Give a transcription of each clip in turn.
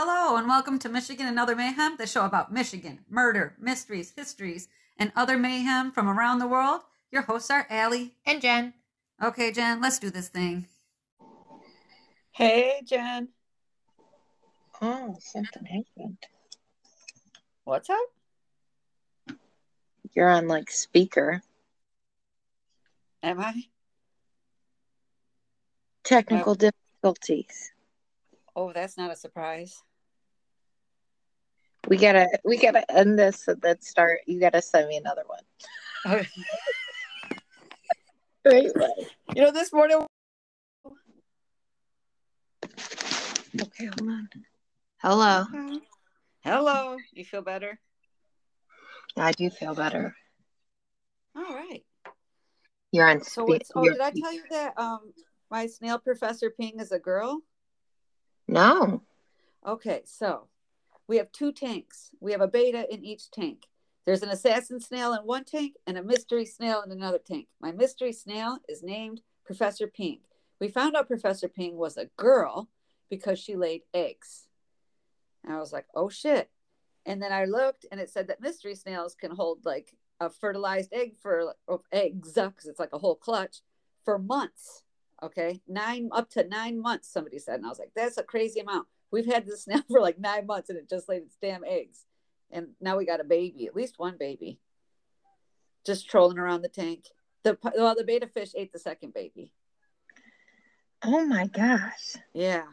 Hello, and welcome to Michigan and Other Mayhem, the show about Michigan, murder, mysteries, histories, and other mayhem from around the world. Your hosts are Allie. And Jen. Okay, Jen, let's do this thing. Hey, Jen. Oh, something happened. What's up? You're on like speaker. Am I? Technical oh. difficulties. Oh, that's not a surprise. We gotta we gotta end this and then start. You gotta send me another one. Okay. Right. You know, this morning. Okay, hold on. Hello. Hello. You feel better? I do feel better. All right. You're on So, speak. what's, oh, did I tell you that um my snail professor Pink is a girl? No. Okay, so we have two tanks. We have a betta in each tank. There's an assassin snail in one tank and a mystery snail in another tank. My mystery snail is named Professor Pink. We found out Professor Pink was a girl because she laid eggs. And I was like, oh shit. And then I looked and it said that mystery snails can hold like a fertilized egg for oh, of eggs because it's like a whole clutch for months. Okay. Nine up to nine months, somebody said. And I was like, that's a crazy amount. We've had this snail for like nine months and it just laid its damn eggs. And now we got a baby, at least one baby, just trolling around the tank. The well, the betta fish ate the second baby. Oh my gosh. Yeah.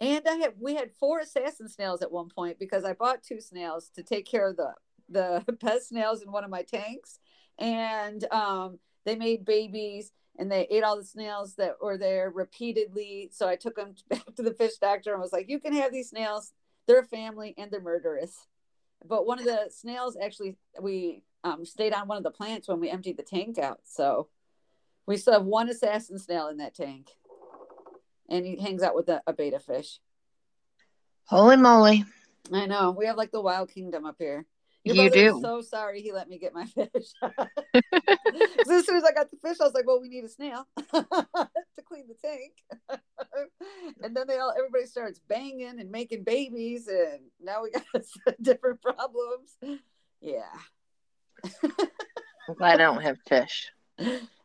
And I had we had four assassin snails at one point because I bought two snails to take care of the the pet snails in one of my tanks. And um they made babies and they ate all the snails that were there repeatedly. So I took them back to the fish doctor and was like, You can have these snails. They're a family and they're murderous. But one of the snails actually we um, stayed on one of the plants when we emptied the tank out. So we still have one assassin snail in that tank and he hangs out with a, a betta fish. Holy moly. I know. We have like the wild kingdom up here. Your You do. so sorry he let me get my fish. 'Cause as soon as I got the fish, I was like, "Well, we need a snail to clean the tank." and then they all everybody starts banging and making babies, and now we got different problems. Yeah. I don't have fish.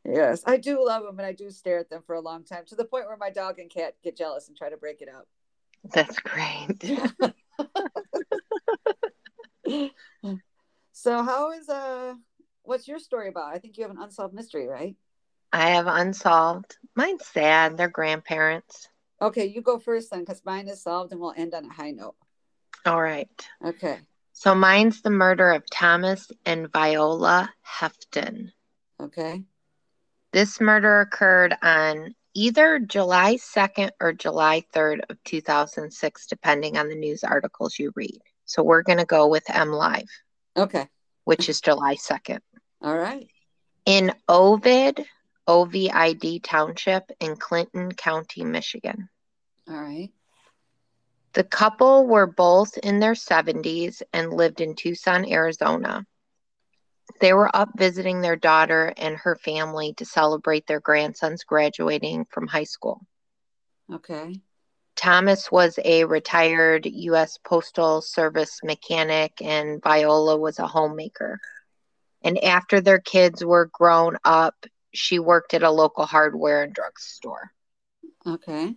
Yes, I do love them, and I do stare at them for a long time to the point where my dog and cat get jealous and try to break it up. That's great. So how is uh what's your story about? I think you have an unsolved mystery, right? I have unsolved. Mine's sad. They're grandparents. Okay, you go first then because mine is solved and we'll end on a high note. All right. Okay. So mine's the murder of Thomas and Viola Hefton. Okay. This murder occurred on either July 2nd or July 3rd of 2006, depending on the news articles you read. So we're going to go with MLive, Okay. which is July 2nd. All right. In Ovid, OVID Township in Clinton County, Michigan. All right. The couple were both in their 70s and lived in Tucson, Arizona. They were up visiting their daughter and her family to celebrate their grandson's graduating from high school. Okay. Thomas was a retired U.S. Postal Service mechanic, and Viola was a homemaker. And after their kids were grown up, she worked at a local hardware and drugstore. Okay.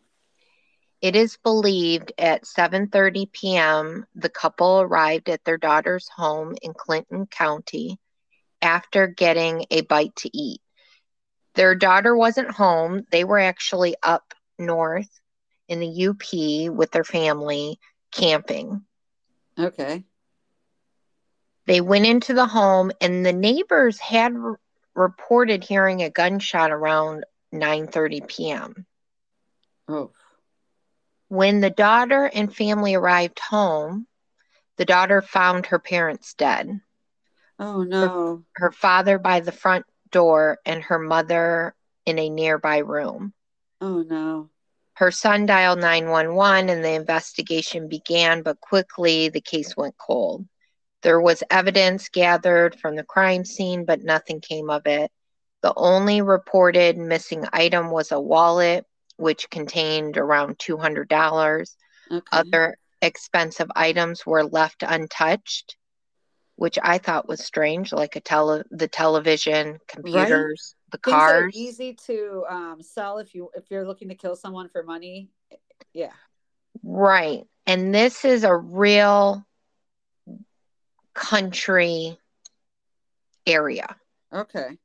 It is believed at 7:30 p.m. the couple arrived at their daughter's home in Clinton County after getting a bite to eat. Their daughter wasn't home. They were actually up north in the UP with their family camping. Okay. They went into the home and the neighbors had r- reported hearing a gunshot around 9:30 p.m. Oh. When the daughter and family arrived home, the daughter found her parents dead. Oh no. Her father by the front door and her mother in a nearby room. Oh no. Her son dialed 911 and the investigation began, but quickly the case went cold. There was evidence gathered from the crime scene, but nothing came of it. The only reported missing item was a wallet, which contained around $200. Okay. Other expensive items were left untouched, which I thought was strange, like a tele the television, computers, the are cars. easy to um, sell if you if you're looking to kill someone for money. Yeah. Right. And this is a real country area. Okay.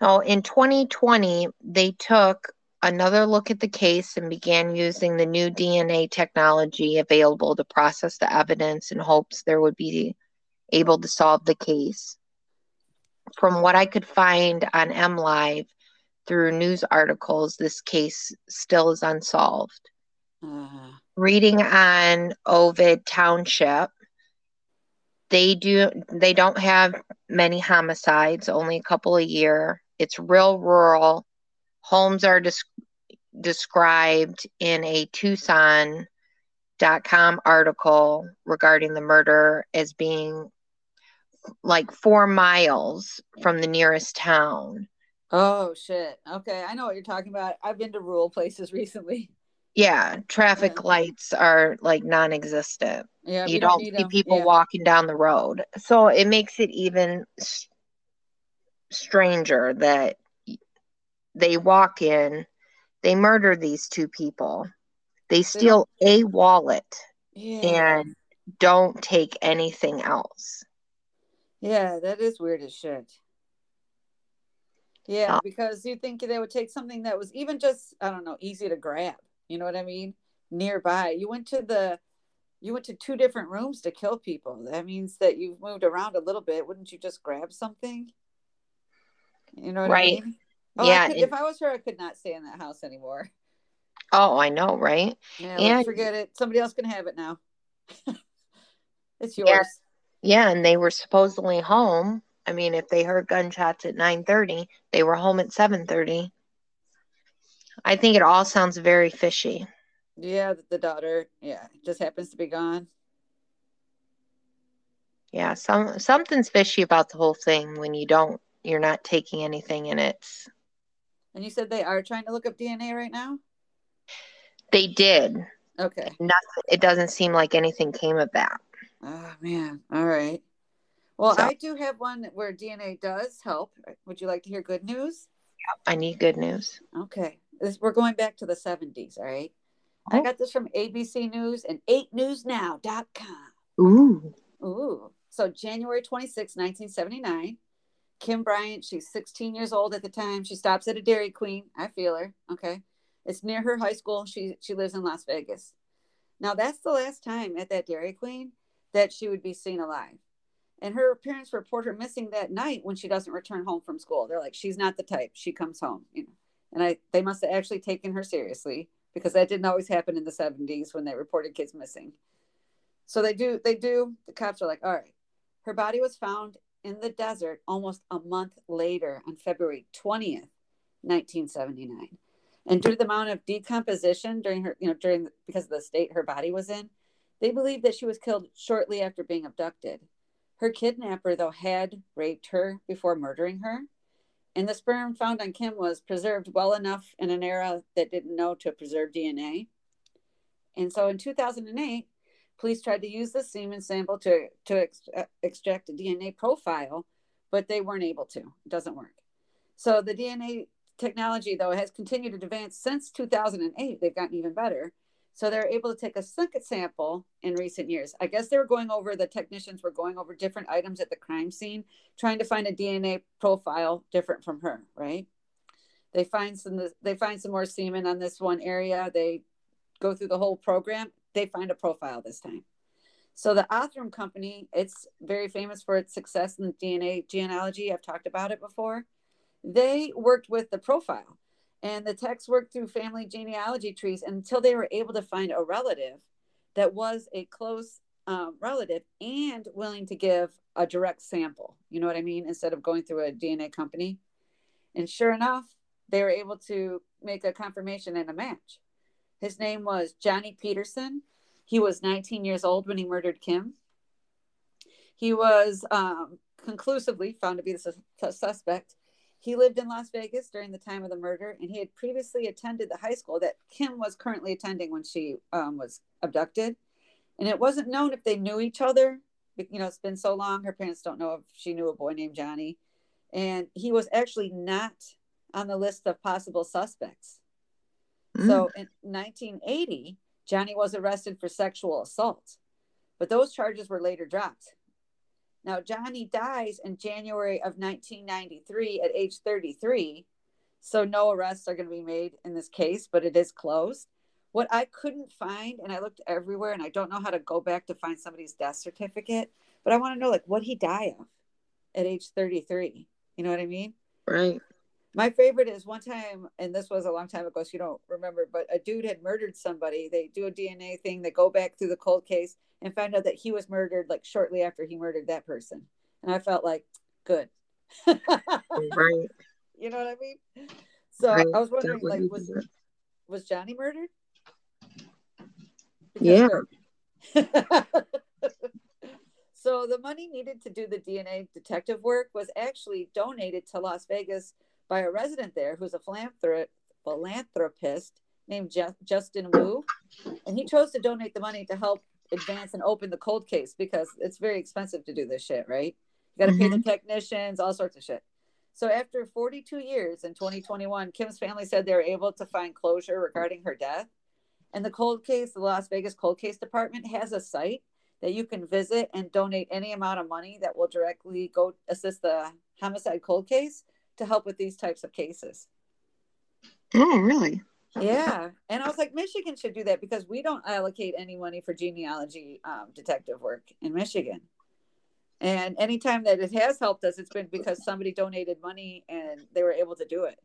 So in 2020, they took another look at the case and began using the new DNA technology available to process the evidence in hopes there would be able to solve the case. From what I could find on MLive through news articles, this case still is unsolved. Uh, Reading on Ovid Township, they do they don't have many homicides, only a couple a year. It's real rural. Homes are des- described in a Tucson.com article regarding the murder as being like four miles from the nearest town. oh shit. Okay, I know what you're talking about. I've been to rural places recently. Yeah, traffic Yeah. lights are like non existent. Yeah, you we don't, see people Yeah. walking down the road. So it makes it even stranger that they walk in, they murder these two people, they steal a wallet and don't take anything else. Yeah, that is weird as shit. Yeah, Uh, because you think they would take something that was even just, I don't know, easy to grab. You know what I mean? Nearby. You went to the you went to two different rooms to kill people. That means that you've moved around a little bit. Wouldn't you just grab something? You know what Right. I mean? Oh, Yeah, I could, and- if I was her, I could not stay in that house anymore. Oh, I know, right? Yeah, And- forget it. Somebody else can have it now. it's yours. Yeah, and they were supposedly home. I mean, if they heard gunshots at 9:30, they were home at 7:30. I think it all sounds very fishy. Yeah, the, the daughter, yeah, just happens to be gone. Yeah, some something's fishy about the whole thing when you don't you're not taking anything in it. And you said they are trying to look up DNA right now? They did. Okay. Nothing, It doesn't seem like anything came of that. Oh man. All right. Well, So- I do have one where DNA does help. Would you like to hear good news? I need good news. Okay. This we're going back to the 70s, all right? I Oh. got this from ABC News and 8newsnow.com. Ooh. Ooh. So January 26, 1979, Kim Bryant, she's 16 years old at the time. She stops at a Dairy Queen. I feel her. Okay. It's near her high school. She she lives in Las Vegas. Now that's the last time at that Dairy Queen that she would be seen alive. And her parents report her missing that night when she doesn't return home from school. They're like, she's not the type. She comes home, you know. And I they must have actually taken her seriously because that didn't always happen in the 70s when they reported kids missing. So they do, they do, the cops are like, all right. Her body was found in the desert almost a month later on February 20th, 1979. And due to the amount of decomposition during her, you know, during because of the state her body was in, they believe that she was killed shortly after being abducted. Her kidnapper, though, had raped her before murdering her. And the sperm found on Kim was preserved well enough in an era that didn't know to preserve DNA. And so in 2008, police tried to use the semen sample to, to ex- uh, extract a DNA profile, but they weren't able to. It doesn't work. So the DNA technology, though, has continued to advance since 2008. They've gotten even better. So they're able to take a second sample in recent years. I guess they were going over, the technicians were going over different items at the crime scene, trying to find a DNA profile different from her, right? They find some they find some more semen on this one area. They go through the whole program. They find a profile this time. So the Othram company, it's very famous for its success in DNA genealogy. I've talked about it before. They worked with the profile and the techs worked through family genealogy trees until they were able to find a relative that was a close um, relative and willing to give a direct sample. You know what I mean? Instead of going through a DNA company. And sure enough, they were able to make a confirmation and a match. His name was Johnny Peterson. He was 19 years old when he murdered Kim. He was um, conclusively found to be the, su- the suspect. He lived in Las Vegas during the time of the murder, and he had previously attended the high school that Kim was currently attending when she um, was abducted. And it wasn't known if they knew each other. You know, it's been so long. Her parents don't know if she knew a boy named Johnny. And he was actually not on the list of possible suspects. Mm. So in 1980, Johnny was arrested for sexual assault, but those charges were later dropped. Now, Johnny dies in January of 1993 at age 33. So, no arrests are going to be made in this case, but it is closed. What I couldn't find, and I looked everywhere, and I don't know how to go back to find somebody's death certificate, but I want to know, like, what he died of at age 33. You know what I mean? Right. My favorite is one time, and this was a long time ago, so you don't remember, but a dude had murdered somebody. They do a DNA thing, they go back through the cold case and find out that he was murdered like shortly after he murdered that person. And I felt like, good. right. You know what I mean? So right. I was wondering, like, was was Johnny murdered? Because yeah. so the money needed to do the DNA detective work was actually donated to Las Vegas by a resident there who's a philanthrop- philanthropist named Je- Justin Wu. And he chose to donate the money to help advance and open the cold case because it's very expensive to do this shit, right? You got to mm-hmm. pay the mm-hmm. technicians, all sorts of shit. So after 42 years in 2021, Kim's family said they were able to find closure regarding her death. And the cold case, the Las Vegas Cold Case Department has a site that you can visit and donate any amount of money that will directly go assist the homicide cold case to help with these types of cases. Oh, really? Yeah. And I was like, Michigan should do that because we don't allocate any money for genealogy um, detective work in Michigan. And anytime that it has helped us, it's been because somebody donated money and they were able to do it.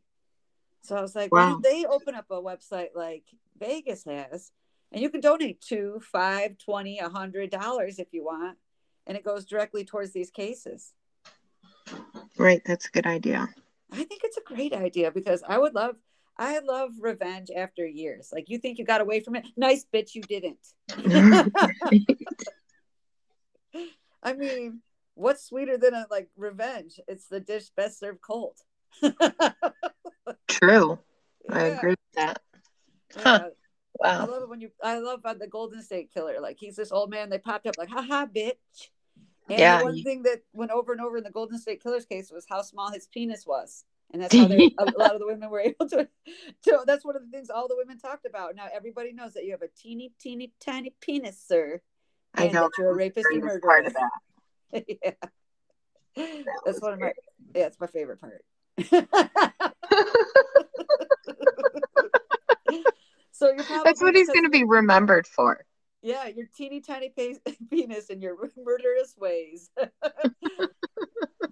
So I was like, wow. why don't they open up a website like Vegas has? And you can donate two, five, twenty, a hundred dollars if you want. And it goes directly towards these cases. Right. That's a good idea. I think it's a great idea because I would love I love revenge after years. Like you think you got away from it. Nice bitch you didn't. I mean, what's sweeter than a like revenge? It's the dish best served cold. True. Yeah. I agree with that. Yeah. Huh. Wow. I love it when you I love uh, the Golden State Killer. Like he's this old man, they popped up like, haha, bitch. And yeah. the one thing that went over and over in the Golden State Killer's case was how small his penis was. And that's how a lot of the women were able to, to that's one of the things all the women talked about. Now everybody knows that you have a teeny teeny tiny penis sir. I know. that you're a rapist and murderer part of that. Yeah. That that's one of my yeah it's my favorite part. So you're that's what he's going to be remembered for yeah your teeny tiny penis and your murderous ways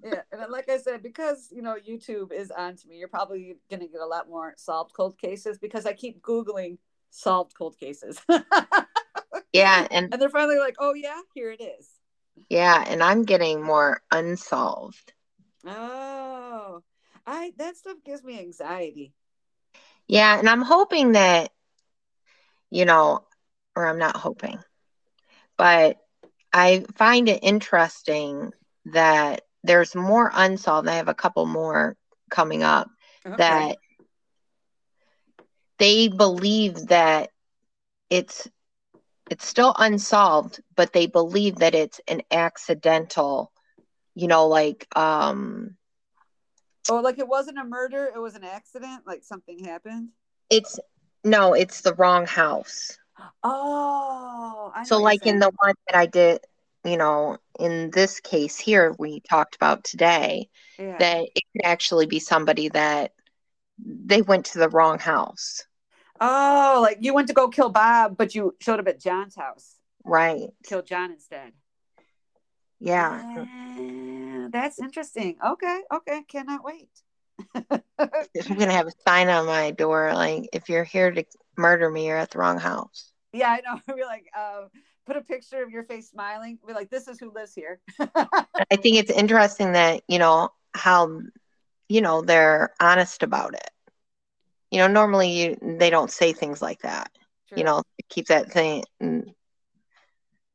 yeah, and like I said, because you know YouTube is on to me, you're probably going to get a lot more solved cold cases because I keep googling solved cold cases. yeah, and and they're finally like, oh yeah, here it is. Yeah, and I'm getting more unsolved. Oh, I that stuff gives me anxiety. Yeah, and I'm hoping that, you know, or I'm not hoping, but I find it interesting that there's more unsolved. I have a couple more coming up okay. that they believe that it's it's still unsolved, but they believe that it's an accidental, you know, like um Oh, like it wasn't a murder, it was an accident, like something happened. It's no, it's the wrong house. Oh, so like in the one that I did you know, in this case here we talked about today, yeah. that it could actually be somebody that they went to the wrong house. Oh, like you went to go kill Bob, but you showed up at John's house. Right. Kill John instead. Yeah. yeah. That's interesting. Okay. Okay. Cannot wait. I'm gonna have a sign on my door like if you're here to murder me, you're at the wrong house. Yeah, I know. We're like, um, put a picture of your face smiling be like this is who lives here i think it's interesting that you know how you know they're honest about it you know normally you they don't say things like that True. you know keep that thing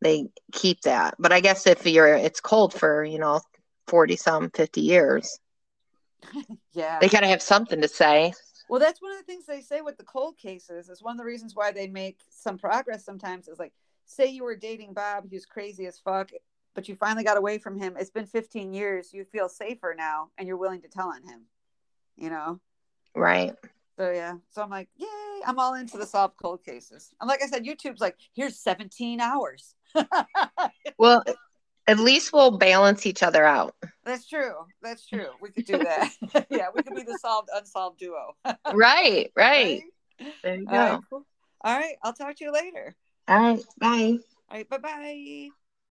they keep that but i guess if you're it's cold for you know 40 some 50 years yeah. They gotta have something to say. Well, that's one of the things they say with the cold cases. Is one of the reasons why they make some progress sometimes. Is like, say you were dating Bob, who's crazy as fuck, but you finally got away from him. It's been 15 years. You feel safer now, and you're willing to tell on him. You know. Right. So yeah. So I'm like, yay! I'm all into the solved cold cases. And like I said, YouTube's like, here's 17 hours. Well, at least we'll balance each other out. That's true. That's true. We could do that. yeah, we could be the solved unsolved duo. Right, right. There you All right, go. cool. All right. I'll talk to you later. All right. Bye. All right. Bye bye.